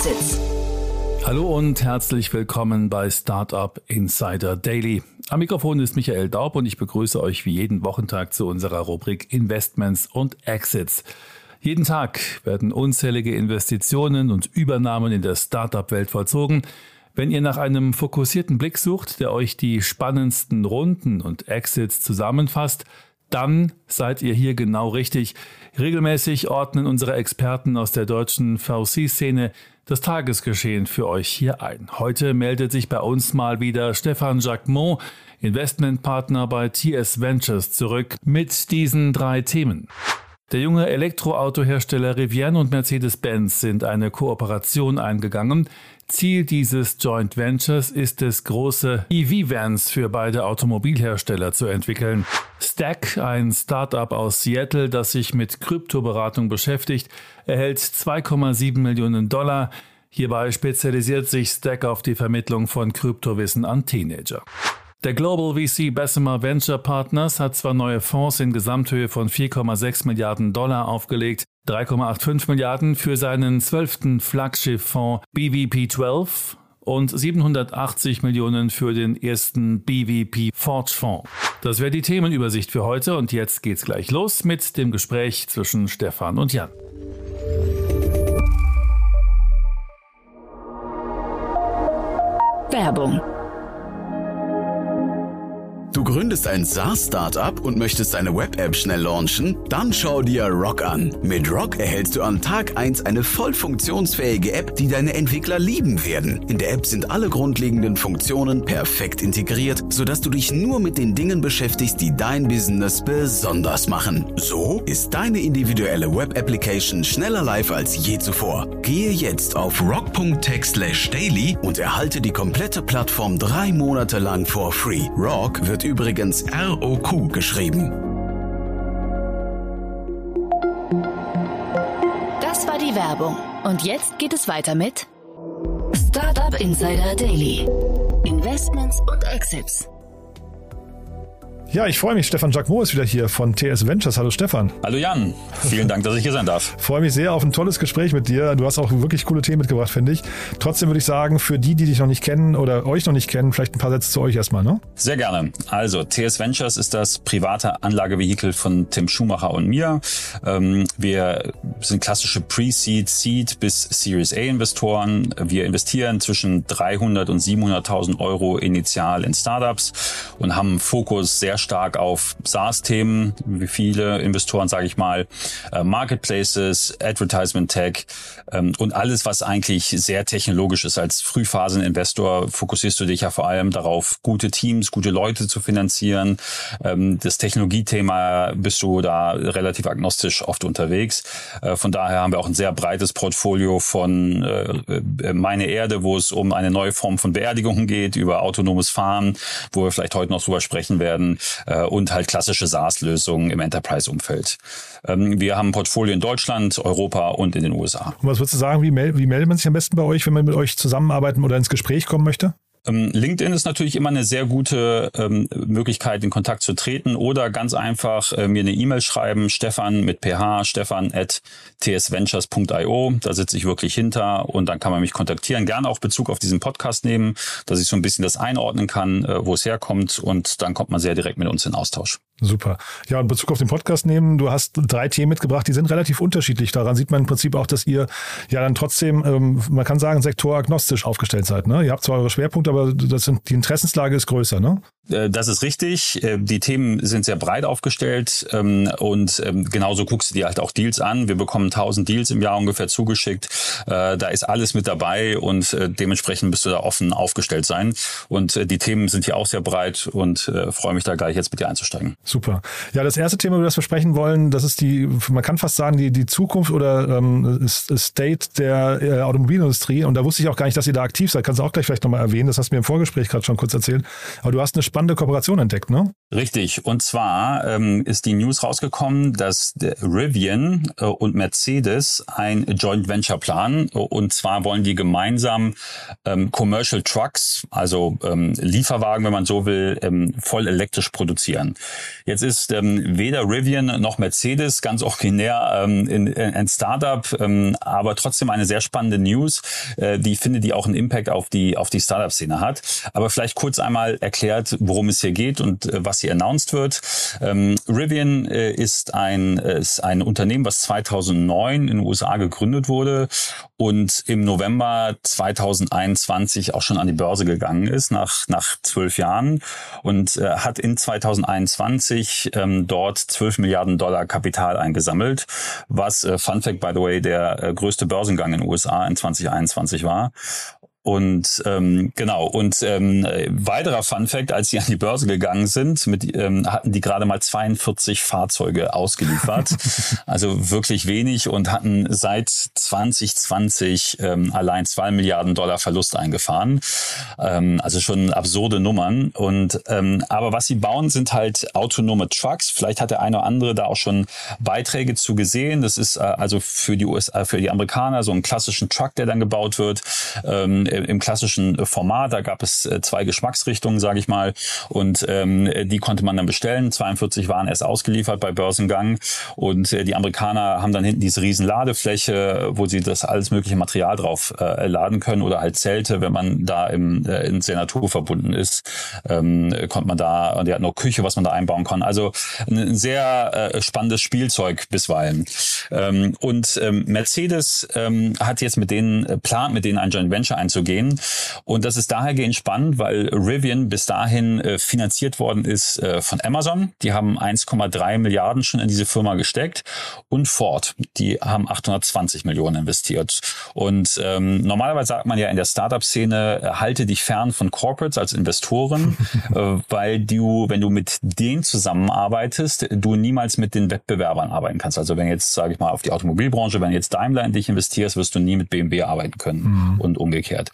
Exits. Hallo und herzlich willkommen bei Startup Insider Daily. Am Mikrofon ist Michael Daub und ich begrüße euch wie jeden Wochentag zu unserer Rubrik Investments und Exits. Jeden Tag werden unzählige Investitionen und Übernahmen in der Startup-Welt vollzogen. Wenn ihr nach einem fokussierten Blick sucht, der euch die spannendsten Runden und Exits zusammenfasst, dann seid ihr hier genau richtig. Regelmäßig ordnen unsere Experten aus der deutschen VC-Szene das Tagesgeschehen für euch hier ein. Heute meldet sich bei uns mal wieder Stefan Jacquemont, Investmentpartner bei TS Ventures, zurück mit diesen drei Themen. Der junge Elektroautohersteller Rivian und Mercedes-Benz sind eine Kooperation eingegangen. Ziel dieses Joint Ventures ist es, große EV-Vans für beide Automobilhersteller zu entwickeln. Stack, ein Startup aus Seattle, das sich mit Kryptoberatung beschäftigt, erhält 2,7 Millionen Dollar. Hierbei spezialisiert sich Stack auf die Vermittlung von Kryptowissen an Teenager. Der Global VC Bessemer Venture Partners hat zwar neue Fonds in Gesamthöhe von 4,6 Milliarden Dollar aufgelegt, 3,85 Milliarden für seinen zwölften Flaggschifffonds BVP 12 und 780 Millionen für den ersten BVP Forge Fonds. Das wäre die Themenübersicht für heute und jetzt geht's gleich los mit dem Gespräch zwischen Stefan und Jan. Werbung Du gründest ein SaaS-Startup und möchtest deine Web-App schnell launchen? Dann schau dir Rock an. Mit Rock erhältst du an Tag 1 eine voll funktionsfähige App, die deine Entwickler lieben werden. In der App sind alle grundlegenden Funktionen perfekt integriert, sodass du dich nur mit den Dingen beschäftigst, die dein Business besonders machen. So ist deine individuelle Web-Application schneller live als je zuvor. Gehe jetzt auf rock.tech/daily und erhalte die komplette Plattform drei Monate lang for free. Rock wird wird übrigens ROQ geschrieben. Das war die Werbung. Und jetzt geht es weiter mit Startup Insider Daily. Investments und Exits. Ja, ich freue mich. Stefan Jacquemot ist wieder hier von TS Ventures. Hallo Stefan. Hallo Jan. Vielen Dank, dass ich hier sein darf. freue mich sehr auf ein tolles Gespräch mit dir. Du hast auch wirklich coole Themen mitgebracht, finde ich. Trotzdem würde ich sagen, für die, die dich noch nicht kennen oder euch noch nicht kennen, vielleicht ein paar Sätze zu euch erstmal, ne? Sehr gerne. Also, TS Ventures ist das private Anlagevehikel von Tim Schumacher und mir. Ähm, wir sind klassische Pre-Seed, Seed bis Series A Investoren. Wir investieren zwischen 300 und 700.000 Euro initial in Startups und haben Fokus sehr stark auf SaaS-Themen, wie viele Investoren, sage ich mal, äh, Marketplaces, Advertisement Tech ähm, und alles, was eigentlich sehr technologisch ist. Als Frühphaseninvestor fokussierst du dich ja vor allem darauf, gute Teams, gute Leute zu finanzieren. Ähm, das Technologiethema bist du da relativ agnostisch oft unterwegs. Äh, von daher haben wir auch ein sehr breites Portfolio von äh, Meine Erde, wo es um eine neue Form von Beerdigungen geht, über autonomes Fahren, wo wir vielleicht heute noch drüber sprechen werden, äh, und halt klassische SaaS-Lösungen im Enterprise-Umfeld. Ähm, wir haben ein Portfolio in Deutschland, Europa und in den USA. Und was würdest du sagen, wie, mel wie meldet man sich am besten bei euch, wenn man mit euch zusammenarbeiten oder ins Gespräch kommen möchte? Ähm, LinkedIn ist natürlich immer eine sehr gute ähm, Möglichkeit, in Kontakt zu treten oder ganz einfach äh, mir eine E-Mail schreiben, Stefan mit ph, stefan at tsventures.io. Da sitze ich wirklich hinter und dann kann man mich kontaktieren. Gerne auch Bezug auf diesen Podcast nehmen, dass ich so ein bisschen das einordnen kann, äh, wo es herkommt und dann kommt man sehr direkt mit uns in Austausch. Super. Ja, in Bezug auf den Podcast nehmen, du hast drei Themen mitgebracht, die sind relativ unterschiedlich. Daran sieht man im Prinzip auch, dass ihr ja dann trotzdem, ähm, man kann sagen, sektoragnostisch aufgestellt seid. Ne? Ihr habt zwar eure Schwerpunkte, aber das sind, die Interessenslage ist größer, ne? Äh, das ist richtig. Äh, die Themen sind sehr breit aufgestellt ähm, und ähm, genauso guckst du dir halt auch Deals an. Wir bekommen 1000 Deals im Jahr ungefähr zugeschickt. Äh, da ist alles mit dabei und dementsprechend bist du da offen aufgestellt sein. Und die Themen sind hier auch sehr breit und freue mich da gleich jetzt mit dir einzusteigen. Super. Ja, das erste Thema, über das wir sprechen wollen, das ist die, man kann fast sagen, die, die Zukunft oder ähm, State der Automobilindustrie. Und da wusste ich auch gar nicht, dass ihr da aktiv seid. Kannst du auch gleich vielleicht nochmal erwähnen. Das hast du mir im Vorgespräch gerade schon kurz erzählt. Aber du hast eine spannende Kooperation entdeckt, ne? Richtig. Und zwar ähm, ist die News rausgekommen, dass Rivian äh, und Mercedes ein Joint Venture planen. Und zwar wollen die gemeinsam ähm, Commercial Trucks, also ähm, Lieferwagen, wenn man so will, ähm, voll elektrisch produzieren. Jetzt ist ähm, weder Rivian noch Mercedes ganz originär ähm, in, in ein Startup, ähm, aber trotzdem eine sehr spannende News, äh, die finde, die auch einen Impact auf die auf die Startup-Szene hat. Aber vielleicht kurz einmal erklärt, worum es hier geht und äh, was hier announced wird. Ähm, Rivian äh, ist ein, äh, ist ein Unternehmen, was 2009 in den USA gegründet wurde und im November 2021 auch schon an die Börse gegangen ist, nach, nach zwölf Jahren und äh, hat in 2021 ähm, dort 12 Milliarden Dollar Kapital eingesammelt, was, äh, Fun Fact by the way, der äh, größte Börsengang in den USA in 2021 war. Und ähm, genau, und ähm, weiterer Fun Fact, als sie an die Börse gegangen sind, mit, ähm, hatten die gerade mal 42 Fahrzeuge ausgeliefert. also wirklich wenig und hatten seit 2020 ähm, allein zwei Milliarden Dollar Verlust eingefahren. Ähm, also schon absurde Nummern. Und ähm, aber was sie bauen, sind halt autonome Trucks. Vielleicht hat der eine oder andere da auch schon Beiträge zu gesehen. Das ist äh, also für die USA, für die Amerikaner so einen klassischen Truck, der dann gebaut wird. Ähm, im klassischen Format. Da gab es äh, zwei Geschmacksrichtungen, sage ich mal, und ähm, die konnte man dann bestellen. 42 waren erst ausgeliefert bei Börsengang und äh, die Amerikaner haben dann hinten diese riesen Ladefläche, wo sie das alles mögliche Material drauf äh, laden können oder halt Zelte, wenn man da im, äh, in der Natur verbunden ist, ähm, konnte man da, und die hat noch Küche, was man da einbauen kann. Also ein sehr äh, spannendes Spielzeug bisweilen. Ähm, und ähm, Mercedes ähm, hat jetzt mit denen äh, plant, mit denen ein Joint Venture einzugehen einzugehen. Und das ist dahergehend spannend, weil Rivian bis dahin äh, finanziert worden ist äh, von Amazon. Die haben 1,3 Milliarden schon in diese Firma gesteckt. Und Ford, die haben 820 Millionen investiert. Und ähm, normalerweise sagt man ja in der Startup-Szene, äh, halte dich fern von Corporates als Investoren, äh, weil du, wenn du mit denen zusammenarbeitest, du niemals mit den Wettbewerbern arbeiten kannst. Also wenn jetzt, sage ich mal, auf die Automobilbranche, wenn jetzt Daimler in dich investierst, wirst du nie mit BMW arbeiten können mhm. und umgekehrt.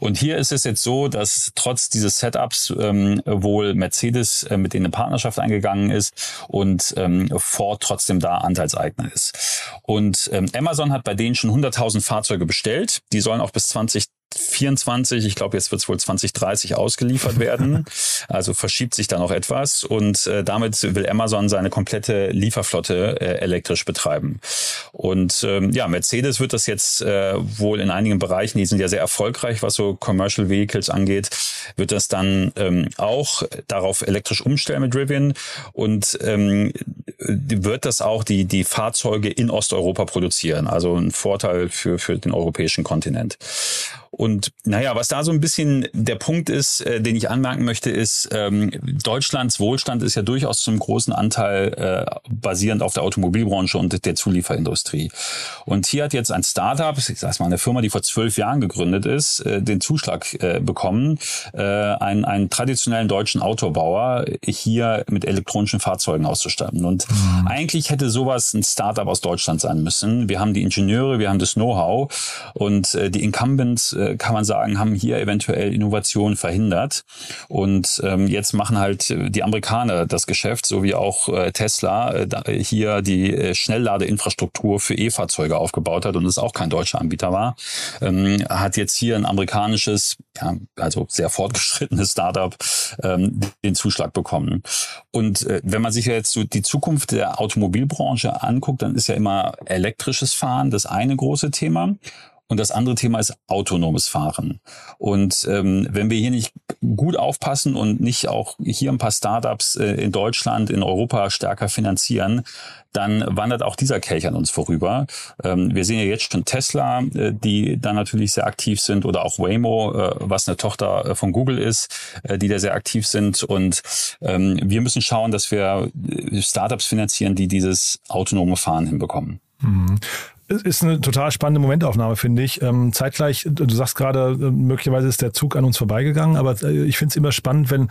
Und hier ist es jetzt so, dass trotz dieses Setups ähm, wohl Mercedes äh, mit denen eine Partnerschaft eingegangen ist und ähm, Ford trotzdem da Anteilseigner ist. Und ähm, Amazon hat bei denen schon 100.000 Fahrzeuge bestellt. Die sollen auch bis 20 24, ich glaube, jetzt wird es wohl 2030 ausgeliefert werden. Also verschiebt sich da noch etwas und äh, damit will Amazon seine komplette Lieferflotte äh, elektrisch betreiben. Und ähm, ja, Mercedes wird das jetzt äh, wohl in einigen Bereichen, die sind ja sehr erfolgreich, was so Commercial Vehicles angeht, wird das dann ähm, auch darauf elektrisch umstellen mit Rivian und ähm, wird das auch die, die Fahrzeuge in Osteuropa produzieren. Also ein Vorteil für, für den europäischen Kontinent. Und naja, was da so ein bisschen der Punkt ist, äh, den ich anmerken möchte, ist, ähm, Deutschlands Wohlstand ist ja durchaus zum großen Anteil äh, basierend auf der Automobilbranche und der Zulieferindustrie. Und hier hat jetzt ein Startup, ich sag mal eine Firma, die vor zwölf Jahren gegründet ist, äh, den Zuschlag äh, bekommen, äh, einen, einen traditionellen deutschen Autobauer hier mit elektronischen Fahrzeugen auszustatten. Und mhm. eigentlich hätte sowas ein Startup aus Deutschland sein müssen. Wir haben die Ingenieure, wir haben das Know-how und äh, die Incumbents äh, kann man sagen, haben hier eventuell Innovation verhindert. Und ähm, jetzt machen halt die Amerikaner das Geschäft, so wie auch äh, Tesla äh, hier die äh, Schnellladeinfrastruktur für E-Fahrzeuge aufgebaut hat und es auch kein deutscher Anbieter war, ähm, hat jetzt hier ein amerikanisches, ja, also sehr fortgeschrittenes Startup ähm, den Zuschlag bekommen. Und äh, wenn man sich jetzt so die Zukunft der Automobilbranche anguckt, dann ist ja immer elektrisches Fahren das eine große Thema. Und das andere Thema ist autonomes Fahren. Und ähm, wenn wir hier nicht gut aufpassen und nicht auch hier ein paar Startups äh, in Deutschland, in Europa stärker finanzieren, dann wandert auch dieser Kelch an uns vorüber. Ähm, wir sehen ja jetzt schon Tesla, äh, die da natürlich sehr aktiv sind, oder auch Waymo, äh, was eine Tochter äh, von Google ist, äh, die da sehr aktiv sind. Und ähm, wir müssen schauen, dass wir äh, Startups finanzieren, die dieses autonome Fahren hinbekommen. Ist eine total spannende Momentaufnahme, finde ich. Ähm, zeitgleich, du sagst gerade, äh, möglicherweise ist der Zug an uns vorbeigegangen, aber äh, ich finde es immer spannend, wenn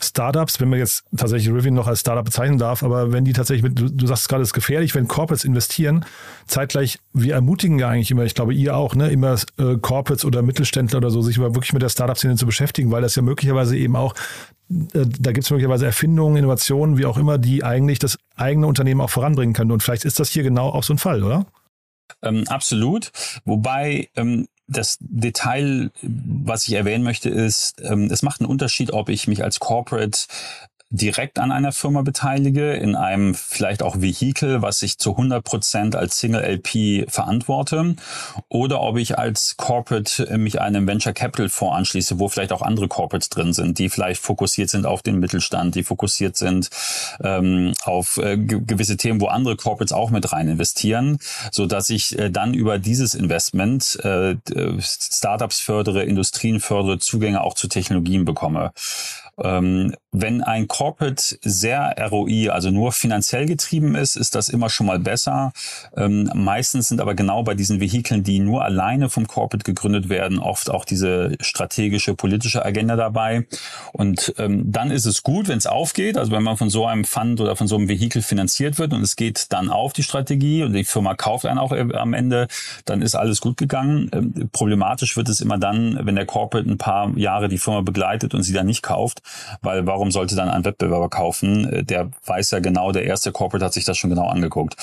Startups, wenn man jetzt tatsächlich Rivian noch als Startup bezeichnen darf, aber wenn die tatsächlich, du, du sagst gerade, es ist gefährlich, wenn Corporates investieren, zeitgleich, wir ermutigen ja eigentlich immer, ich glaube ihr auch, ne, immer äh, Corporates oder Mittelständler oder so, sich wirklich mit der Startup-Szene zu beschäftigen, weil das ja möglicherweise eben auch da gibt es möglicherweise Erfindungen, Innovationen, wie auch immer, die eigentlich das eigene Unternehmen auch voranbringen können. Und vielleicht ist das hier genau auch so ein Fall, oder? Ähm, absolut. Wobei ähm, das Detail, was ich erwähnen möchte, ist, ähm, es macht einen Unterschied, ob ich mich als Corporate direkt an einer Firma beteilige, in einem vielleicht auch Vehikel, was ich zu 100 Prozent als Single LP verantworte, oder ob ich als Corporate mich einem Venture Capital Fonds anschließe, wo vielleicht auch andere Corporates drin sind, die vielleicht fokussiert sind auf den Mittelstand, die fokussiert sind ähm, auf äh, gewisse Themen, wo andere Corporates auch mit rein investieren, so dass ich äh, dann über dieses Investment äh, Startups fördere, Industrien fördere, Zugänge auch zu Technologien bekomme. Ähm, wenn ein Corporate sehr ROI, also nur finanziell getrieben ist, ist das immer schon mal besser. Ähm, meistens sind aber genau bei diesen Vehikeln, die nur alleine vom Corporate gegründet werden, oft auch diese strategische politische Agenda dabei. Und ähm, dann ist es gut, wenn es aufgeht. Also wenn man von so einem Fund oder von so einem Vehikel finanziert wird und es geht dann auf die Strategie und die Firma kauft einen auch äh, am Ende, dann ist alles gut gegangen. Ähm, problematisch wird es immer dann, wenn der Corporate ein paar Jahre die Firma begleitet und sie dann nicht kauft weil warum sollte dann ein Wettbewerber kaufen? Äh, der weiß ja genau, der erste Corporate hat sich das schon genau angeguckt.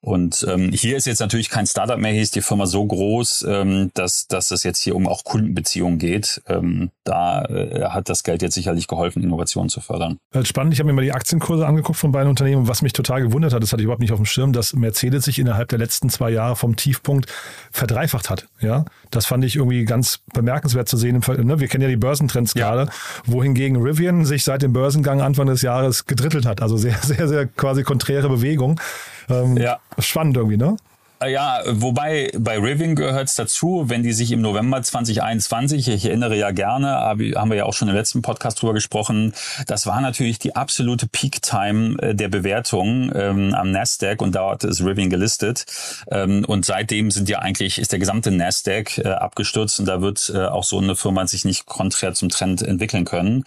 Und ähm, hier ist jetzt natürlich kein Startup mehr, hier ist die Firma so groß, ähm, dass, dass es jetzt hier um auch Kundenbeziehungen geht. Ähm, da äh, hat das Geld jetzt sicherlich geholfen, Innovationen zu fördern. Spannend, ich habe mir mal die Aktienkurse angeguckt von beiden Unternehmen. Was mich total gewundert hat, das hatte ich überhaupt nicht auf dem Schirm, dass Mercedes sich innerhalb der letzten zwei Jahre vom Tiefpunkt verdreifacht hat. Ja, das fand ich irgendwie ganz bemerkenswert zu sehen. Ne? Wir kennen ja die Börsentrends ja. gerade, wohingegen Rivian sich seit dem Börsengang Anfang des Jahres gedrittelt hat. Also sehr, sehr, sehr quasi konträre Bewegung. Ähm, ja. Spannend irgendwie, ne? Äh, ja, wobei bei Rivian gehört es dazu, wenn die sich im November 2021, ich erinnere ja gerne, haben wir ja auch schon im letzten Podcast drüber gesprochen, das war natürlich die absolute Peak-Time äh, der Bewertung ähm, am Nasdaq und dort ist Rivian gelistet. Ähm, und seitdem sind ja eigentlich, ist der gesamte Nasdaq äh, abgestürzt und da wird äh, auch so eine Firma sich nicht konträr zum Trend entwickeln können.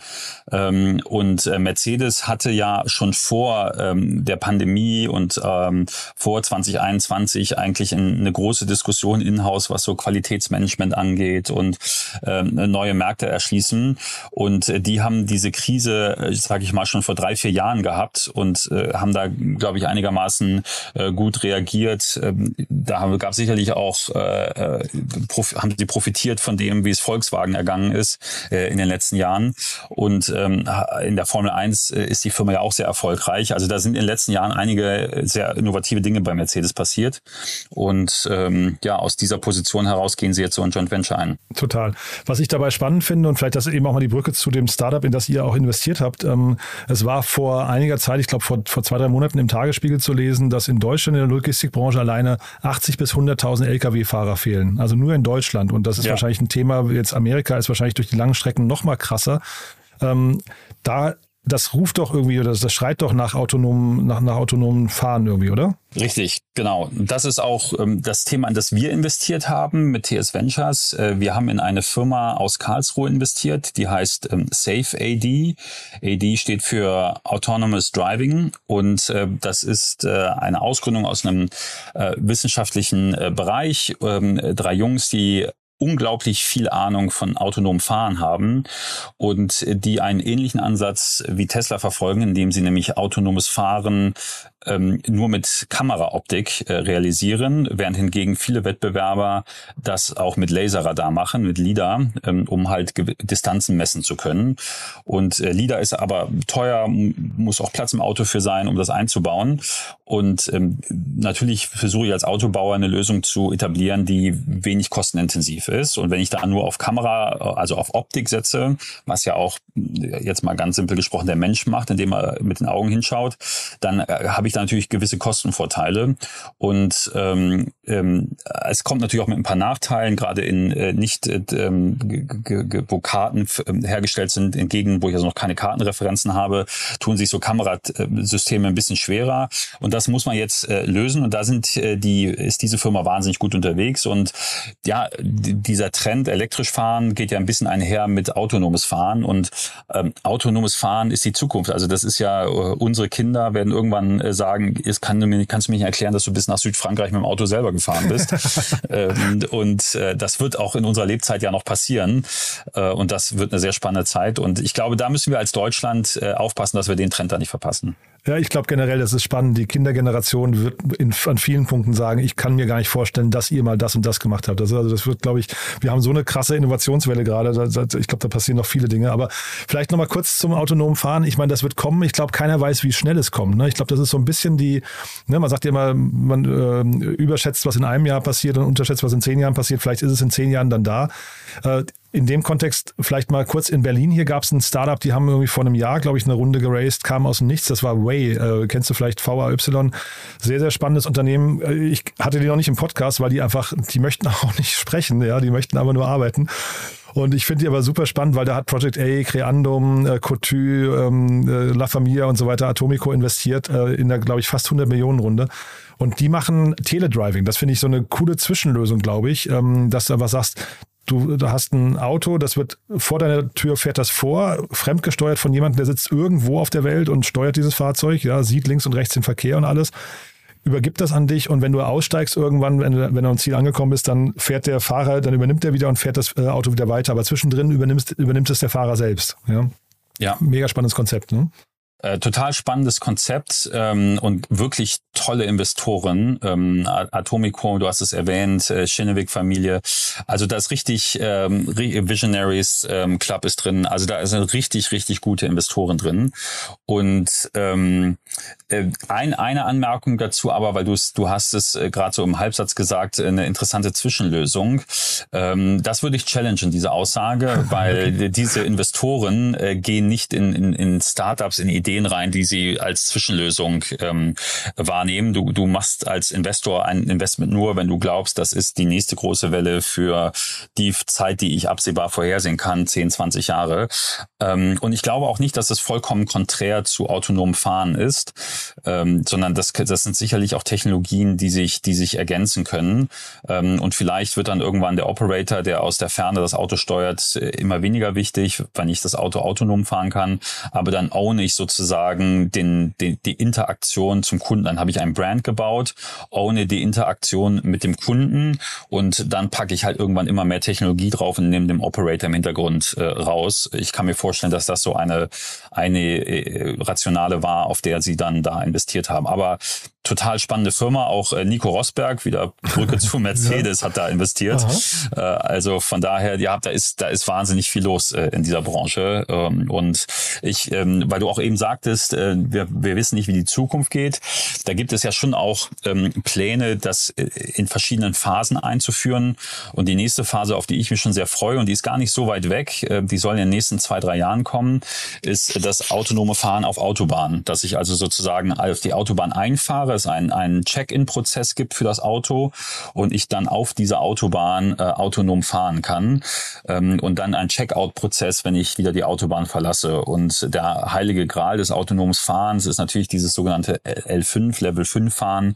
Ähm, und äh, Mercedes hatte ja schon vor ähm, der Pandemie und ähm, vor 2021 eigentlich eine große Diskussion in-house, was so Qualitätsmanagement angeht und äh, neue Märkte erschließen. Und äh, die haben diese Krise, äh, sage ich mal, schon vor drei, vier Jahren gehabt und äh, haben da, glaube ich, einigermaßen äh, gut reagiert. Ähm, da gab sicherlich auch, äh, äh haben sie profitiert von dem, wie es Volkswagen ergangen ist äh, in den letzten Jahren. Und ähm, in der Formel 1 äh, ist die Firma ja auch sehr erfolgreich. Also da sind in den letzten Jahren einige sehr innovative Dinge bei Mercedes passiert. Und ähm, ja, aus dieser Position heraus gehen sie jetzt so ein Joint Venture ein. Total. Was ich dabei spannend finde und vielleicht das eben auch mal die Brücke zu dem Startup, in das ihr auch investiert habt. Ähm, es war vor einiger Zeit, ich glaube vor, vor zwei, drei Monaten im Tagesspiegel zu lesen, dass in Deutschland in der Logistikbranche alleine 80 bis 100.000 Lkw-Fahrer fehlen. Also nur in Deutschland. Und das ist ja. wahrscheinlich ein Thema, jetzt Amerika ist wahrscheinlich durch die langen Strecken noch mal krasser. Ähm, da das ruft doch irgendwie oder das schreit doch nach autonomen, nach, nach autonomen Fahren irgendwie, oder? Richtig, genau. Das ist auch ähm, das Thema, in das wir investiert haben mit TS Ventures. Äh, wir haben in eine Firma aus Karlsruhe investiert, die heißt ähm, Safe AD. AD steht für Autonomous Driving und äh, das ist äh, eine Ausgründung aus einem äh, wissenschaftlichen äh, Bereich. Ähm, drei Jungs, die unglaublich viel Ahnung von autonom Fahren haben und die einen ähnlichen Ansatz wie Tesla verfolgen, indem sie nämlich autonomes Fahren ähm, nur mit Kameraoptik äh, realisieren, während hingegen viele Wettbewerber das auch mit Laserradar machen, mit LIDAR, ähm, um halt Distanzen messen zu können. Und äh, LIDAR ist aber teuer, muss auch Platz im Auto für sein, um das einzubauen. Und ähm, natürlich versuche ich als Autobauer eine Lösung zu etablieren, die wenig kostenintensiv ist. Und wenn ich da nur auf Kamera, also auf Optik setze, was ja auch jetzt mal ganz simpel gesprochen der Mensch macht, indem er mit den Augen hinschaut, dann äh, habe ich ich da natürlich gewisse Kostenvorteile. Und ähm, ähm, es kommt natürlich auch mit ein paar Nachteilen, gerade in äh, nicht, äh, ähm, wo Karten ähm, hergestellt sind, in wo ich also noch keine Kartenreferenzen habe, tun sich so Kamerasysteme ein bisschen schwerer. Und das muss man jetzt äh, lösen. Und da sind äh, die, ist diese Firma wahnsinnig gut unterwegs. Und ja, dieser Trend elektrisch fahren geht ja ein bisschen einher mit autonomes Fahren. Und ähm, autonomes Fahren ist die Zukunft. Also das ist ja, äh, unsere Kinder werden irgendwann äh, sagen, es kann, kannst du mir nicht erklären, dass du bis nach Südfrankreich mit dem Auto selber gefahren bist. ähm, und äh, das wird auch in unserer Lebzeit ja noch passieren. Äh, und das wird eine sehr spannende Zeit. Und ich glaube, da müssen wir als Deutschland äh, aufpassen, dass wir den Trend da nicht verpassen. Ja, ich glaube generell, das ist spannend. Die Kindergeneration wird in, an vielen Punkten sagen, ich kann mir gar nicht vorstellen, dass ihr mal das und das gemacht habt. Das, also das wird, glaube ich, wir haben so eine krasse Innovationswelle gerade. Ich glaube, da passieren noch viele Dinge. Aber vielleicht nochmal kurz zum autonomen Fahren. Ich meine, das wird kommen. Ich glaube, keiner weiß, wie schnell es kommt. Ne? Ich glaube, das ist so ein bisschen die, ne, man sagt ja immer, man äh, überschätzt, was in einem Jahr passiert und unterschätzt, was in zehn Jahren passiert. Vielleicht ist es in zehn Jahren dann da. Äh, in dem Kontext vielleicht mal kurz in Berlin. Hier gab es ein Startup, die haben irgendwie vor einem Jahr, glaube ich, eine Runde geraced, kam aus dem Nichts. Das war Way. Äh, kennst du vielleicht VAY? Sehr, sehr spannendes Unternehmen. Äh, ich hatte die noch nicht im Podcast, weil die einfach, die möchten auch nicht sprechen. Ja, die möchten aber nur arbeiten. Und ich finde die aber super spannend, weil da hat Project A, Creandum, äh, Cotu, ähm, äh, La Familia und so weiter, Atomico investiert äh, in der, glaube ich, fast 100 Millionen Runde. Und die machen Teledriving. Das finde ich so eine coole Zwischenlösung, glaube ich, ähm, dass du einfach sagst, Du, hast ein Auto, das wird vor deiner Tür fährt das vor, fremdgesteuert von jemandem, der sitzt irgendwo auf der Welt und steuert dieses Fahrzeug, ja, sieht links und rechts den Verkehr und alles übergibt das an dich und wenn du aussteigst irgendwann, wenn du, wenn du am Ziel angekommen bist, dann fährt der Fahrer, dann übernimmt er wieder und fährt das äh, Auto wieder weiter. Aber zwischendrin übernimmt, übernimmt es der Fahrer selbst. Ja. ja. Mega spannendes Konzept. Ne? Äh, total spannendes Konzept ähm, und wirklich tolle Investoren. Ähm, Atomico, du hast es erwähnt, äh, Schinnewick-Familie. Also da ist richtig ähm, Visionaries ähm, Club ist drin. Also da sind richtig, richtig gute Investoren drin. Und ähm, äh, ein, eine Anmerkung dazu, aber weil du du hast es äh, gerade so im Halbsatz gesagt, eine interessante Zwischenlösung. Ähm, das würde ich challengen, diese Aussage, weil diese Investoren äh, gehen nicht in, in, in Startups, in Ideen rein, die sie als Zwischenlösung ähm, wahrnehmen. Du, du machst als Investor ein Investment nur, wenn du glaubst, das ist die nächste große Welle für die Zeit, die ich absehbar vorhersehen kann, 10, 20 Jahre. Ähm, und ich glaube auch nicht, dass es vollkommen konträr zu autonomem Fahren ist ähm, sondern das, das sind sicherlich auch Technologien, die sich, die sich ergänzen können. Ähm, und vielleicht wird dann irgendwann der Operator, der aus der Ferne das Auto steuert, immer weniger wichtig, wenn ich das Auto autonom fahren kann. Aber dann own ich sozusagen den, den, die Interaktion zum Kunden. Dann habe ich ein Brand gebaut, ohne die Interaktion mit dem Kunden und dann packe ich halt irgendwann immer mehr Technologie drauf und nehme dem Operator im Hintergrund äh, raus. Ich kann mir vorstellen, dass das so eine, eine äh, rationale war, auf der sie dann da investiert haben. Aber total spannende Firma. Auch äh, Nico Rosberg, wieder Brücke zu Mercedes, ja. hat da investiert. Äh, also von daher, ja, da ist, da ist wahnsinnig viel los äh, in dieser Branche. Ähm, und ich, ähm, weil du auch eben sagtest, wir, wir wissen nicht, wie die Zukunft geht. Da gibt es ja schon auch ähm, Pläne, das in verschiedenen Phasen einzuführen. Und die nächste Phase, auf die ich mich schon sehr freue, und die ist gar nicht so weit weg, die soll in den nächsten zwei, drei Jahren kommen, ist das autonome Fahren auf Autobahnen. Dass ich also sozusagen auf die Autobahn einfahre, es einen, einen Check-in-Prozess gibt für das Auto und ich dann auf dieser Autobahn äh, autonom fahren kann ähm, und dann ein Check-out-Prozess, wenn ich wieder die Autobahn verlasse. Und der heilige Gral des autonomen Fahrens ist natürlich dieses sogenannte L5, Level 5 Fahren,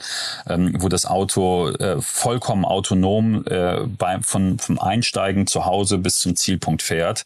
ähm, wo das Auto äh, vollkommen autonom äh, bei, von, vom Einsteigen zu Hause bis zum Zielpunkt fährt.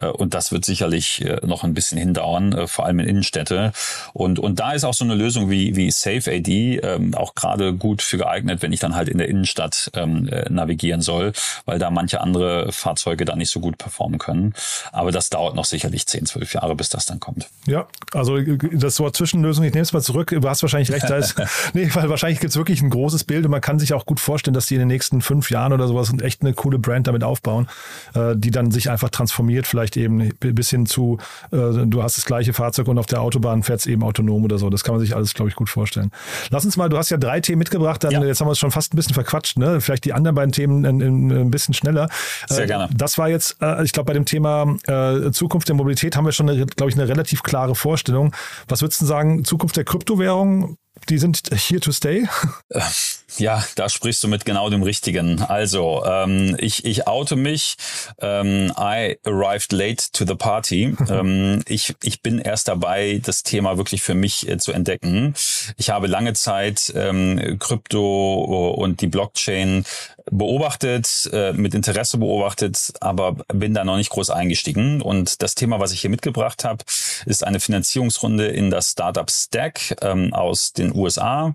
Äh, und das wird sicherlich äh, noch ein bisschen hindauern, äh, vor allem in Innenstädte. Und, und da ist auch so eine Lösung wie, wie Safe AD, ähm, auch gerade gut für geeignet, wenn ich dann halt in der Innenstadt ähm, äh, navigieren soll, weil da manche andere Fahrzeuge dann nicht so gut performen können. Aber das dauert noch sicherlich 10, 12 Jahre, bis das dann kommt. Ja, also das Wort Zwischenlösung, ich nehme es mal zurück, du hast wahrscheinlich recht, da ist, nee, weil wahrscheinlich gibt es wirklich ein großes Bild und man kann sich auch gut vorstellen, dass die in den nächsten fünf Jahren oder sowas echt eine coole Brand damit aufbauen, äh, die dann sich einfach transformiert, vielleicht eben bis hin zu, äh, du hast das gleiche Fahrzeug und auf der Autobahn fährt es eben autonom oder so. Das kann man sich alles, glaube ich, gut vorstellen. Lass uns mal, du hast ja drei Themen mitgebracht, dann ja. jetzt haben wir es schon fast ein bisschen verquatscht, ne? Vielleicht die anderen beiden Themen ein, ein bisschen schneller. Sehr gerne. Das war jetzt, äh, ich glaube, bei dem Thema äh, Zukunft der Mobilität haben wir schon, glaube ich, eine relativ klare Vorstellung. Was würdest du sagen, Zukunft der Kryptowährung? Die sind here to stay? Ja, da sprichst du mit genau dem Richtigen. Also, ähm, ich, ich oute mich. Ähm, I arrived late to the party. ähm, ich, ich bin erst dabei, das Thema wirklich für mich äh, zu entdecken. Ich habe lange Zeit ähm, Krypto und die Blockchain beobachtet, äh, mit Interesse beobachtet, aber bin da noch nicht groß eingestiegen. Und das Thema, was ich hier mitgebracht habe, ist eine Finanzierungsrunde in das Startup Stack ähm, aus den USA.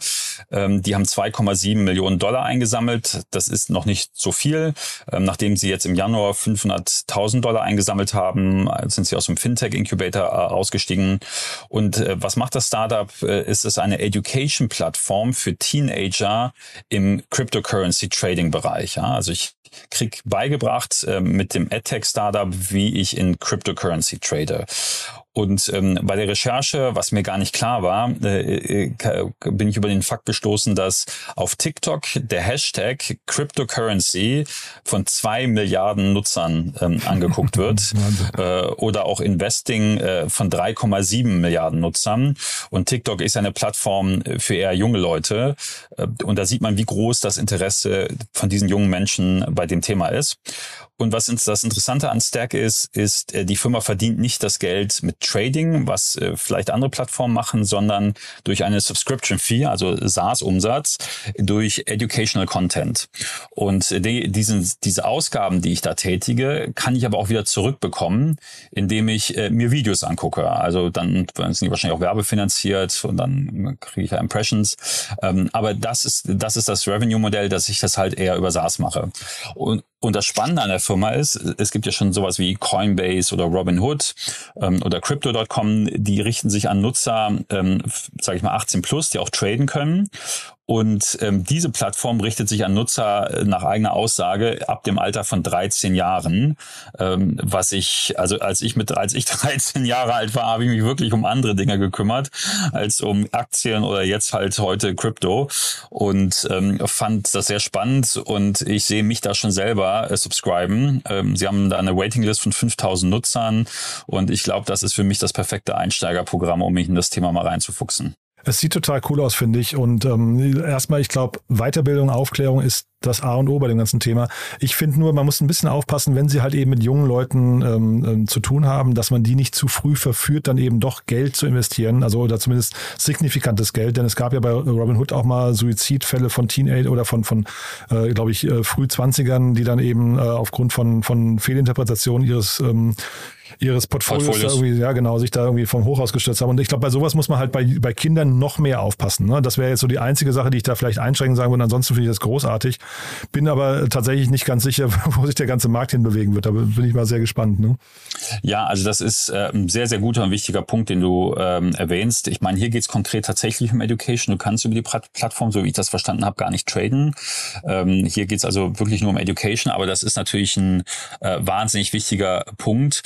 Ähm, die haben 2,7 Millionen Dollar eingesammelt. Das ist noch nicht so viel. Ähm, nachdem sie jetzt im Januar 500.000 Dollar eingesammelt haben, sind sie aus dem Fintech Incubator äh, ausgestiegen. Und äh, was macht das Startup? Ist es eine Education-Plattform für Teenager im Cryptocurrency Trading Bereich. Ja? Also ich krieg beigebracht äh, mit dem AdTech Startup, wie ich in Cryptocurrency trade. Und ähm, bei der Recherche, was mir gar nicht klar war, äh, äh, bin ich über den Fakt gestoßen, dass auf TikTok der Hashtag Cryptocurrency von zwei Milliarden Nutzern ähm, angeguckt wird äh, oder auch Investing äh, von 3,7 Milliarden Nutzern. Und TikTok ist eine Plattform für eher junge Leute. Äh, und da sieht man, wie groß das Interesse von diesen jungen Menschen bei dem Thema ist. Und was das Interessante an Stack ist, ist, äh, die Firma verdient nicht das Geld mit Trading, was äh, vielleicht andere Plattformen machen, sondern durch eine Subscription Fee, also SaaS-Umsatz, durch Educational Content. Und die, diesen, diese Ausgaben, die ich da tätige, kann ich aber auch wieder zurückbekommen, indem ich äh, mir Videos angucke. Also dann sind die wahrscheinlich auch werbefinanziert und dann kriege ich ja Impressions. Ähm, aber das ist, das ist das Revenue-Modell, dass ich das halt eher über SaaS mache. Und und das Spannende an der Firma ist, es gibt ja schon sowas wie Coinbase oder Robinhood ähm, oder Crypto.com, die richten sich an Nutzer, ähm, sage ich mal 18 plus, die auch traden können. Und ähm, diese Plattform richtet sich an Nutzer äh, nach eigener Aussage ab dem Alter von 13 Jahren. Ähm, was ich, also als ich mit, als ich 13 Jahre alt war, habe ich mich wirklich um andere Dinge gekümmert, als um Aktien oder jetzt halt heute Crypto. Und ähm, fand das sehr spannend und ich sehe mich da schon selber äh, subscriben. Ähm, sie haben da eine Waitinglist von 5000 Nutzern und ich glaube, das ist für mich das perfekte Einsteigerprogramm, um mich in das Thema mal reinzufuchsen. Es sieht total cool aus, finde ich. Und ähm, erstmal, ich glaube, Weiterbildung, Aufklärung ist das A und O bei dem ganzen Thema. Ich finde nur, man muss ein bisschen aufpassen, wenn sie halt eben mit jungen Leuten ähm, ähm, zu tun haben, dass man die nicht zu früh verführt, dann eben doch Geld zu investieren, also oder zumindest signifikantes Geld. Denn es gab ja bei Robin Hood auch mal Suizidfälle von Teenager oder von, von äh, glaube ich, äh, Frühzwanzigern, die dann eben äh, aufgrund von, von Fehlinterpretation ihres ähm, ihres Portfolios, Portfolios. irgendwie, ja genau, sich da irgendwie vom Hochhaus gestürzt haben. Und ich glaube, bei sowas muss man halt bei, bei Kindern noch mehr aufpassen. Ne? Das wäre jetzt so die einzige Sache, die ich da vielleicht einschränken sagen würde. Ansonsten finde ich das großartig. Bin aber tatsächlich nicht ganz sicher, wo sich der ganze Markt hinbewegen wird. Da bin ich mal sehr gespannt. Ne? Ja, also das ist äh, ein sehr, sehr guter und wichtiger Punkt, den du ähm, erwähnst. Ich meine, hier geht es konkret tatsächlich um Education. Du kannst über die Plattform, so wie ich das verstanden habe, gar nicht traden. Ähm, hier geht es also wirklich nur um Education, aber das ist natürlich ein äh, wahnsinnig wichtiger Punkt.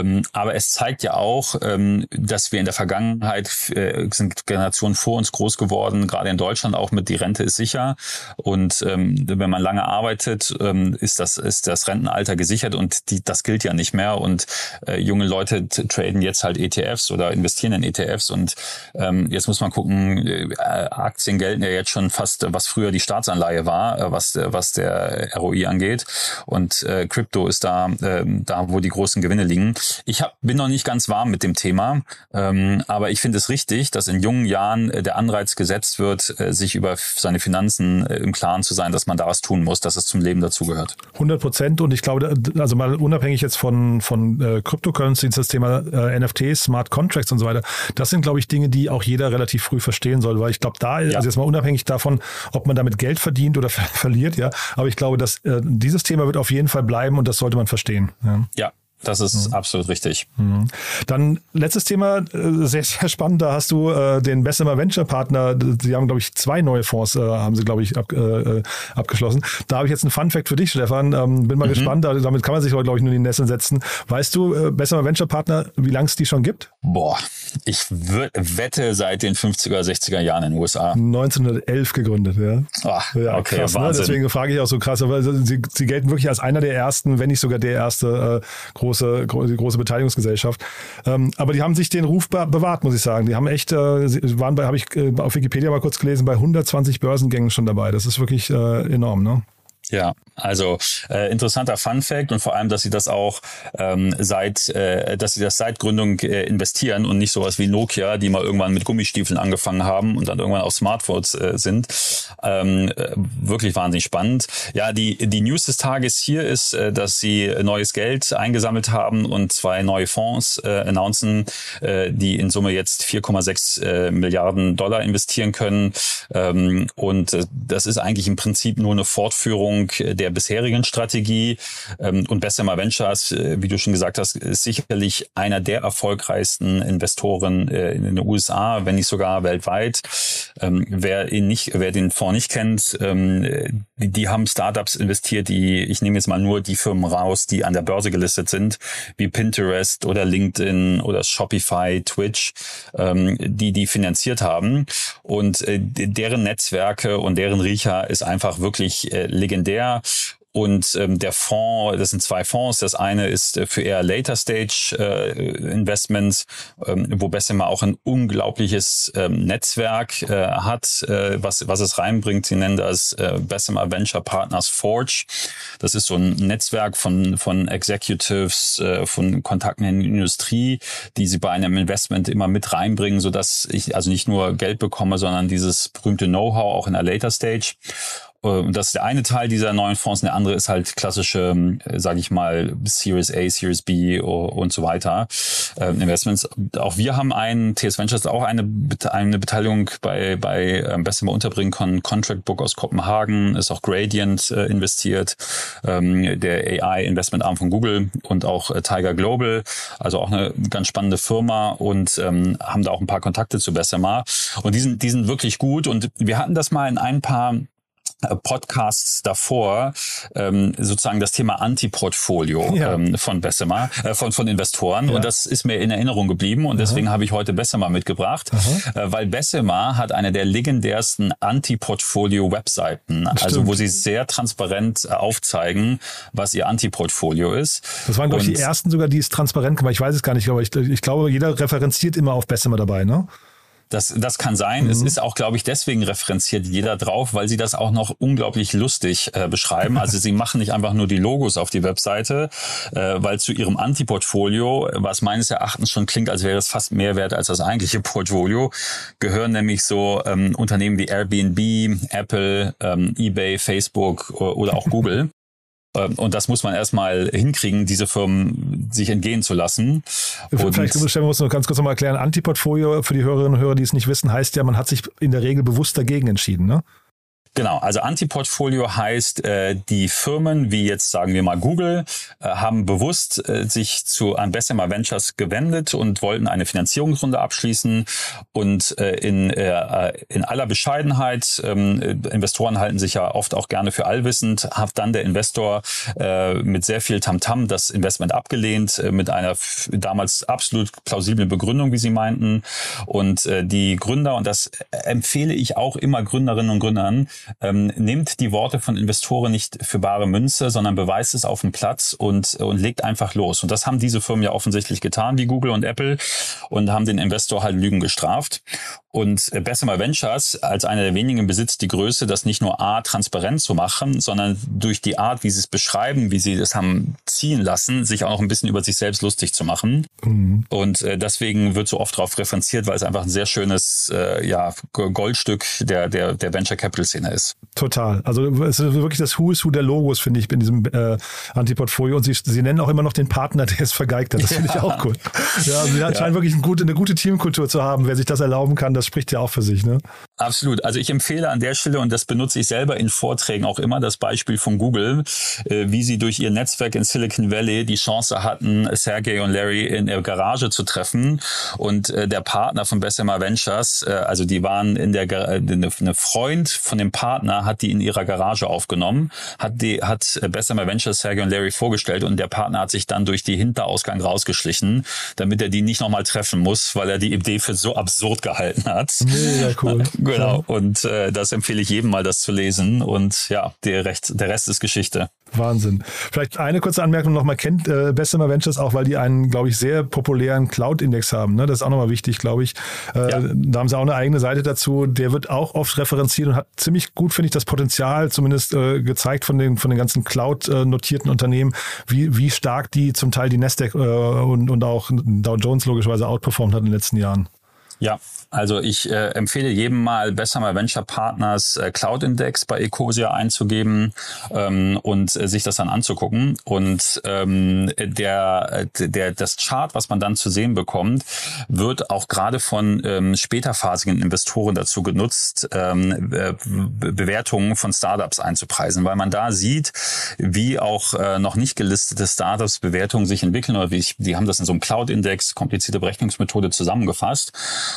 Ähm, aber es zeigt ja auch, ähm, dass wir in der Vergangenheit äh, sind Generationen vor uns groß geworden, gerade in Deutschland auch mit die Rente ist sicher. Und ähm, wenn man lange arbeitet, ähm, ist das ist das Rentenalter gesichert und die, das gilt ja nicht mehr. Und äh, junge Leute traden jetzt halt ETFs oder investieren in ETFs. Und ähm, jetzt muss man gucken, äh, Aktien gelten ja jetzt schon fast, was früher die Staatsanleihe war, äh, was was der ROI angeht. Und äh, Crypto ist da äh, da, wo die großen Gewinne liegen. Ich hab, bin noch nicht ganz warm mit dem Thema, ähm, aber ich finde es richtig, dass in jungen Jahren äh, der Anreiz gesetzt wird, äh, sich über seine Finanzen äh, im Klaren zu sein, dass man da was tun muss, dass es zum Leben dazugehört. 100 Prozent und ich glaube, also mal unabhängig jetzt von, von äh, Cryptocurrencies, das Thema äh, NFTs, Smart Contracts und so weiter, das sind, glaube ich, Dinge, die auch jeder relativ früh verstehen soll, weil ich glaube, da, ja. also jetzt mal unabhängig davon, ob man damit Geld verdient oder ver verliert, ja, aber ich glaube, dass äh, dieses Thema wird auf jeden Fall bleiben und das sollte man verstehen. Ja, ja das ist mhm. absolut richtig. Mhm. Dann letztes Thema, äh, sehr, sehr spannend. Da hast du äh, den Bessemer Venture Partner. Sie haben, glaube ich, zwei neue Fonds, äh, haben sie, glaube ich, ab, äh, abgeschlossen. Da habe ich jetzt einen Fun Fact für dich, Stefan. Ähm, bin mal mhm. gespannt. Damit kann man sich, glaube ich, nur in die Nesseln setzen. Weißt du, äh, Bessemer Venture Partner, wie lange es die schon gibt? Boah, ich wette seit den 50er, 60er Jahren in den USA. 1911 gegründet, ja. Ach, ja, okay, krass, ne? Deswegen frage ich auch so krass, aber sie, sie gelten wirklich als einer der ersten, wenn nicht sogar der erste äh, große, große, große Beteiligungsgesellschaft. Ähm, aber die haben sich den Ruf be bewahrt, muss ich sagen. Die haben echt, äh, waren bei, habe ich äh, auf Wikipedia mal kurz gelesen, bei 120 Börsengängen schon dabei. Das ist wirklich äh, enorm, ne? Ja, also äh, interessanter Fun Fact und vor allem, dass sie das auch ähm, seit, äh, dass sie das seit Gründung äh, investieren und nicht sowas wie Nokia, die mal irgendwann mit Gummistiefeln angefangen haben und dann irgendwann auf Smartphones äh, sind. Ähm, äh, wirklich wahnsinnig spannend. Ja, die die News des Tages hier ist, äh, dass sie neues Geld eingesammelt haben und zwei neue Fonds äh, announcen, äh, die in Summe jetzt 4,6 äh, Milliarden Dollar investieren können. Ähm, und äh, das ist eigentlich im Prinzip nur eine Fortführung Fortführung der bisherigen Strategie. Ähm, und Bessemer Ventures, äh, wie du schon gesagt hast, ist sicherlich einer der erfolgreichsten Investoren äh, in den USA, wenn nicht sogar weltweit. Ähm, wer ihn nicht, wer den Fonds nicht kennt, ähm, die, haben Startups investiert, die, ich nehme jetzt mal nur die Firmen raus, die an der Börse gelistet sind, wie Pinterest oder LinkedIn oder Shopify, Twitch, die die finanziert haben. Und äh, deren Netzwerke und deren Riecher ist einfach wirklich legendär legendär. Und ähm, der Fonds, das sind zwei Fonds. Das eine ist äh, für eher Later Stage äh, Investments, ähm, wo Bessemer auch ein unglaubliches ähm, Netzwerk äh, hat, äh, was, was es reinbringt. Sie nennen das äh, Bessemer Venture Partners Forge. Das ist so ein Netzwerk von, von Executives, äh, von Kontakten in die Industrie, die sie bei einem Investment immer mit reinbringen, so dass ich also nicht nur Geld bekomme, sondern dieses berühmte Know-how auch in der Later Stage. Und das ist der eine Teil dieser neuen Fonds. Und der andere ist halt klassische, äh, sage ich mal, Series A, Series B und so weiter äh, Investments. Auch wir haben einen, TS Ventures auch eine, eine Beteiligung bei, bei ähm, Bessemer unterbringen können. Contract Book aus Kopenhagen, ist auch Gradient äh, investiert, ähm, der AI Investment Arm von Google und auch äh, Tiger Global. Also auch eine ganz spannende Firma und ähm, haben da auch ein paar Kontakte zu Bessemer. Und die sind, die sind wirklich gut. Und wir hatten das mal in ein paar Podcasts davor ähm, sozusagen das Thema Anti-Portfolio ja. ähm, von Bessemer, äh, von, von Investoren. Ja. Und das ist mir in Erinnerung geblieben und Aha. deswegen habe ich heute Bessemer mitgebracht, äh, weil Bessemer hat eine der legendärsten Anti-Portfolio-Webseiten, also wo sie sehr transparent äh, aufzeigen, was ihr Anti-Portfolio ist. Das waren, glaube ich, die ersten sogar, die es transparent gemacht Ich weiß es gar nicht, aber ich, ich glaube, jeder referenziert immer auf Bessemer dabei, ne? Das, das kann sein. Mhm. Es ist auch, glaube ich, deswegen referenziert jeder drauf, weil sie das auch noch unglaublich lustig äh, beschreiben. Also sie machen nicht einfach nur die Logos auf die Webseite, äh, weil zu ihrem Anti-Portfolio, was meines Erachtens schon klingt, als wäre es fast mehr wert als das eigentliche Portfolio, gehören nämlich so ähm, Unternehmen wie Airbnb, Apple, ähm, eBay, Facebook oder auch Google. Ähm, und das muss man erstmal hinkriegen, diese Firmen sich entgehen zu lassen. Und Vielleicht stellen wir uns noch ganz kurz nochmal erklären. Antiportfolio für die Hörerinnen und Hörer, die es nicht wissen, heißt ja, man hat sich in der Regel bewusst dagegen entschieden, ne? Genau, also Antiportfolio heißt, äh, die Firmen, wie jetzt sagen wir mal Google, äh, haben bewusst äh, sich zu Bessemer Ventures gewendet und wollten eine Finanzierungsrunde abschließen. Und äh, in, äh, in aller Bescheidenheit, ähm, Investoren halten sich ja oft auch gerne für allwissend, hat dann der Investor äh, mit sehr viel Tamtam -Tam das Investment abgelehnt, äh, mit einer damals absolut plausiblen Begründung, wie sie meinten. Und äh, die Gründer, und das empfehle ich auch immer Gründerinnen und Gründern, ähm, nehmt die Worte von Investoren nicht für bare Münze, sondern beweist es auf dem Platz und, und legt einfach los. Und das haben diese Firmen ja offensichtlich getan, wie Google und Apple, und haben den Investor halt Lügen gestraft. Und äh, Bessemer Ventures als einer der wenigen besitzt die Größe, das nicht nur A, transparent zu machen, sondern durch die Art, wie sie es beschreiben, wie sie das haben ziehen lassen, sich auch noch ein bisschen über sich selbst lustig zu machen. Mhm. Und äh, deswegen wird so oft darauf referenziert, weil es einfach ein sehr schönes äh, ja, Goldstück der, der, der Venture Capital Szene ist. Total. Also es ist wirklich das Who is Who der Logos, finde ich, in diesem äh, Antiportfolio. Und sie, sie nennen auch immer noch den Partner, der es vergeigt hat. Das finde ja. ich auch cool. Ja, also sie ja. scheinen wirklich eine gute, eine gute Teamkultur zu haben. Wer sich das erlauben kann, das das spricht ja auch für sich, ne? Absolut. Also ich empfehle an der Stelle, und das benutze ich selber in Vorträgen auch immer, das Beispiel von Google, äh, wie sie durch ihr Netzwerk in Silicon Valley die Chance hatten, Sergey und Larry in der Garage zu treffen. Und äh, der Partner von Bessemer Ventures, äh, also die waren in der, eine Freund von dem Partner hat die in ihrer Garage aufgenommen, hat die, hat Bessemer Ventures Sergey und Larry vorgestellt und der Partner hat sich dann durch die Hinterausgang rausgeschlichen, damit er die nicht nochmal treffen muss, weil er die Idee für so absurd gehalten hat. Mega cool. Genau. Und äh, das empfehle ich jedem mal, das zu lesen. Und ja, der, Recht, der Rest ist Geschichte. Wahnsinn. Vielleicht eine kurze Anmerkung nochmal, kennt äh, Bessemer Ventures auch, weil die einen, glaube ich, sehr populären Cloud-Index haben. Ne? Das ist auch nochmal wichtig, glaube ich. Äh, ja. Da haben sie auch eine eigene Seite dazu. Der wird auch oft referenziert und hat ziemlich gut, finde ich, das Potenzial zumindest äh, gezeigt von den, von den ganzen Cloud-notierten Unternehmen, wie, wie stark die zum Teil die Nasdaq äh, und, und auch Dow Jones logischerweise outperformt hat in den letzten Jahren. Ja, also ich äh, empfehle jedem mal besser mal Venture Partners äh, Cloud Index bei Ecosia einzugeben ähm, und äh, sich das dann anzugucken. Und ähm, der, äh, der, das Chart, was man dann zu sehen bekommt, wird auch gerade von ähm, späterphasigen Investoren dazu genutzt, ähm, äh, Bewertungen von Startups einzupreisen, weil man da sieht, wie auch äh, noch nicht gelistete Startups Bewertungen sich entwickeln oder wie ich, die haben das in so einem Cloud Index, komplizierte Berechnungsmethode zusammengefasst.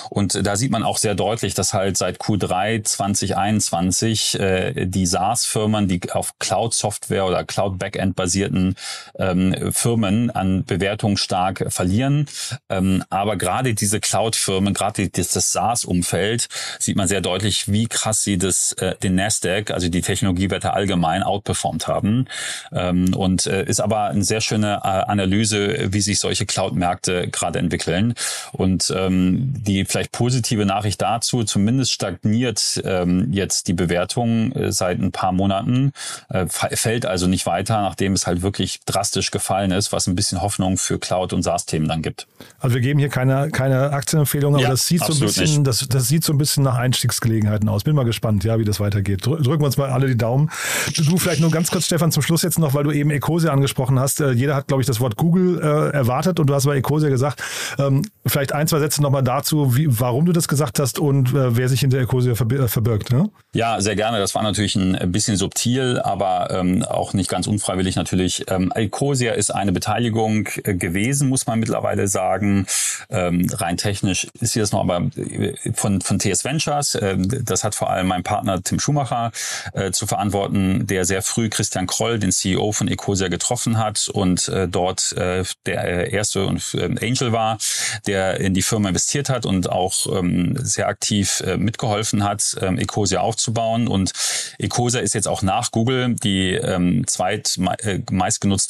Und da sieht man auch sehr deutlich, dass halt seit Q3 2021 äh, die SaaS-Firmen, die auf Cloud-Software oder Cloud-Backend basierten ähm, Firmen an Bewertung stark verlieren. Ähm, aber gerade diese Cloud-Firmen, gerade das, das SaaS-Umfeld, sieht man sehr deutlich, wie krass sie das, äh, den Nasdaq, also die Technologiewerte allgemein, outperformt haben. Ähm, und äh, ist aber eine sehr schöne äh, Analyse, wie sich solche Cloud-Märkte gerade entwickeln. Und ähm, die vielleicht positive Nachricht dazu, zumindest stagniert ähm, jetzt die Bewertung äh, seit ein paar Monaten, äh, fällt also nicht weiter, nachdem es halt wirklich drastisch gefallen ist, was ein bisschen Hoffnung für Cloud- und SaaS-Themen dann gibt. Also wir geben hier keine, keine Aktienempfehlung, aber ja, das sieht so ein bisschen, das, das sieht so ein bisschen nach Einstiegsgelegenheiten aus. Bin mal gespannt, ja, wie das weitergeht. Drücken wir uns mal alle die Daumen. Du vielleicht nur ganz kurz, Stefan, zum Schluss jetzt noch, weil du eben Ecosia angesprochen hast. Äh, jeder hat, glaube ich, das Wort Google äh, erwartet und du hast bei Ecosia gesagt. Ähm, vielleicht ein, zwei Sätze nochmal dazu, wie, warum du das gesagt hast und äh, wer sich hinter Ecosia äh, verbirgt. Ne? Ja, sehr gerne. Das war natürlich ein bisschen subtil, aber ähm, auch nicht ganz unfreiwillig natürlich. Ähm, Ecosia ist eine Beteiligung äh, gewesen, muss man mittlerweile sagen. Ähm, rein technisch ist hier das noch, aber äh, von, von TS Ventures. Ähm, das hat vor allem mein Partner Tim Schumacher äh, zu verantworten, der sehr früh Christian Kroll, den CEO von Ecosia, getroffen hat und äh, dort äh, der erste und äh, Angel war, der in die Firma investiert hat und auch ähm, sehr aktiv äh, mitgeholfen hat, ähm, Ecosia aufzubauen. Und Ecosia ist jetzt auch nach Google die ähm, zweit äh,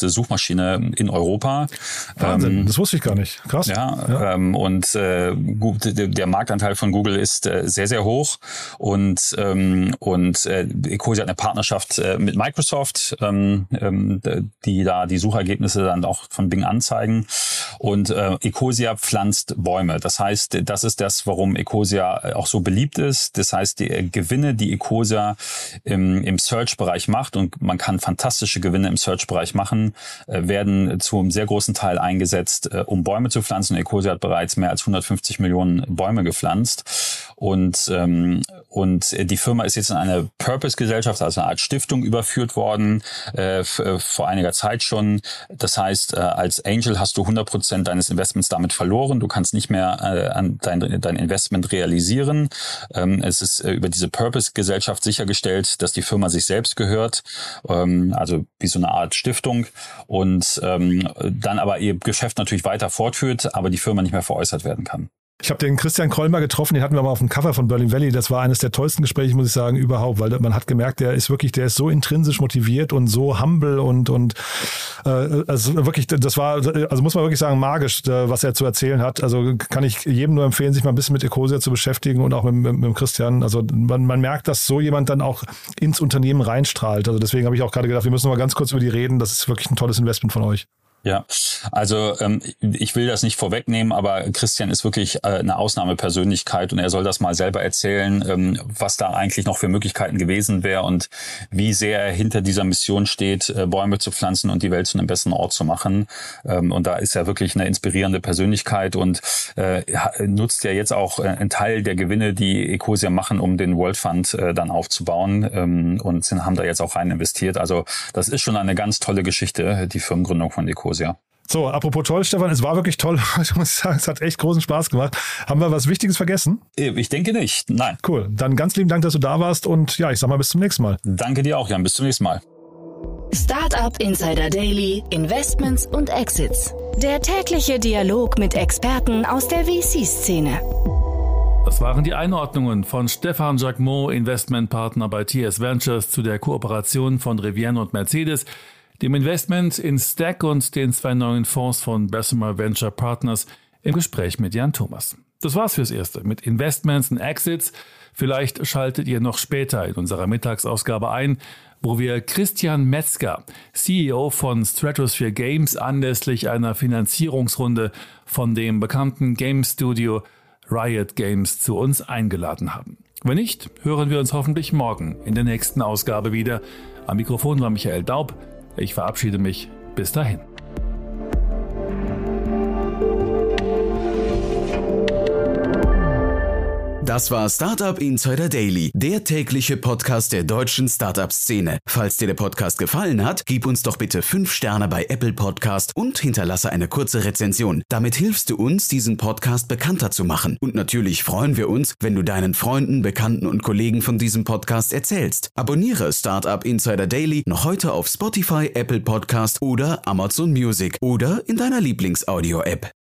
Suchmaschine in Europa. Wahnsinn, ähm, das wusste ich gar nicht. Krass. Ja, ja. Ähm, und äh, der Marktanteil von Google ist äh, sehr, sehr hoch. Und, ähm, und äh, Ecosia hat eine Partnerschaft äh, mit Microsoft, ähm, ähm, die da die Suchergebnisse dann auch von Bing anzeigen. Und äh, Ecosia pflanzt Bäume. Das heißt, das ist das, warum Ecosia auch so beliebt ist. Das heißt, die äh, Gewinne, die Ecosia im, im Search-Bereich macht, und man kann fantastische Gewinne im Search-Bereich machen, äh, werden zu einem sehr großen Teil eingesetzt, äh, um Bäume zu pflanzen. Ecosia hat bereits mehr als 150 Millionen Bäume gepflanzt. Und, ähm, und die Firma ist jetzt in eine Purpose-Gesellschaft, also eine Art Stiftung überführt worden, äh, vor einiger Zeit schon. Das heißt, äh, als Angel hast du 100 Prozent deines Investments damit verloren. Du kannst nicht mehr äh, an dein, dein Investment realisieren. Ähm, es ist äh, über diese Purpose-Gesellschaft sichergestellt, dass die Firma sich selbst gehört, ähm, also wie so eine Art Stiftung und ähm, dann aber ihr Geschäft natürlich weiter fortführt, aber die Firma nicht mehr veräußert werden kann. Ich habe den Christian Krollmer getroffen, den hatten wir mal auf dem Cover von Berlin Valley. Das war eines der tollsten Gespräche, muss ich sagen, überhaupt, weil man hat gemerkt, der ist wirklich, der ist so intrinsisch motiviert und so humble und und äh, also wirklich, das war, also muss man wirklich sagen, magisch, was er zu erzählen hat. Also kann ich jedem nur empfehlen, sich mal ein bisschen mit Ecosia zu beschäftigen und auch mit, mit, mit Christian. Also man, man merkt, dass so jemand dann auch ins Unternehmen reinstrahlt. Also deswegen habe ich auch gerade gedacht, wir müssen mal ganz kurz über die reden. Das ist wirklich ein tolles Investment von euch. Ja, also ähm, ich will das nicht vorwegnehmen, aber Christian ist wirklich äh, eine Ausnahmepersönlichkeit und er soll das mal selber erzählen, ähm, was da eigentlich noch für Möglichkeiten gewesen wäre und wie sehr er hinter dieser Mission steht, äh, Bäume zu pflanzen und die Welt zu einem besseren Ort zu machen. Ähm, und da ist er wirklich eine inspirierende Persönlichkeit und äh, nutzt ja jetzt auch äh, einen Teil der Gewinne, die Ecosia machen, um den World Fund äh, dann aufzubauen ähm, und sind, haben da jetzt auch rein investiert. Also das ist schon eine ganz tolle Geschichte, die Firmengründung von Ecosia. Jahr. So, apropos toll, Stefan, es war wirklich toll. Ich muss sagen, es hat echt großen Spaß gemacht. Haben wir was Wichtiges vergessen? Ich denke nicht, nein. Cool. Dann ganz lieben Dank, dass du da warst und ja, ich sag mal bis zum nächsten Mal. Danke dir auch, Jan. Bis zum nächsten Mal. Startup Insider Daily, Investments und Exits. Der tägliche Dialog mit Experten aus der VC-Szene. Das waren die Einordnungen von Stefan Jacquemot, Investmentpartner bei TS Ventures, zu der Kooperation von Rivienne und Mercedes dem Investment in Stack und den zwei neuen Fonds von Bessemer Venture Partners im Gespräch mit Jan Thomas. Das war's fürs Erste mit Investments und Exits. Vielleicht schaltet ihr noch später in unserer Mittagsausgabe ein, wo wir Christian Metzger, CEO von Stratosphere Games, anlässlich einer Finanzierungsrunde von dem bekannten Game Studio Riot Games zu uns eingeladen haben. Wenn nicht, hören wir uns hoffentlich morgen in der nächsten Ausgabe wieder. Am Mikrofon war Michael Daub. Ich verabschiede mich. Bis dahin. Das war Startup Insider Daily, der tägliche Podcast der deutschen Startup-Szene. Falls dir der Podcast gefallen hat, gib uns doch bitte 5 Sterne bei Apple Podcast und hinterlasse eine kurze Rezension. Damit hilfst du uns, diesen Podcast bekannter zu machen. Und natürlich freuen wir uns, wenn du deinen Freunden, Bekannten und Kollegen von diesem Podcast erzählst. Abonniere Startup Insider Daily noch heute auf Spotify, Apple Podcast oder Amazon Music oder in deiner Lieblings-Audio-App.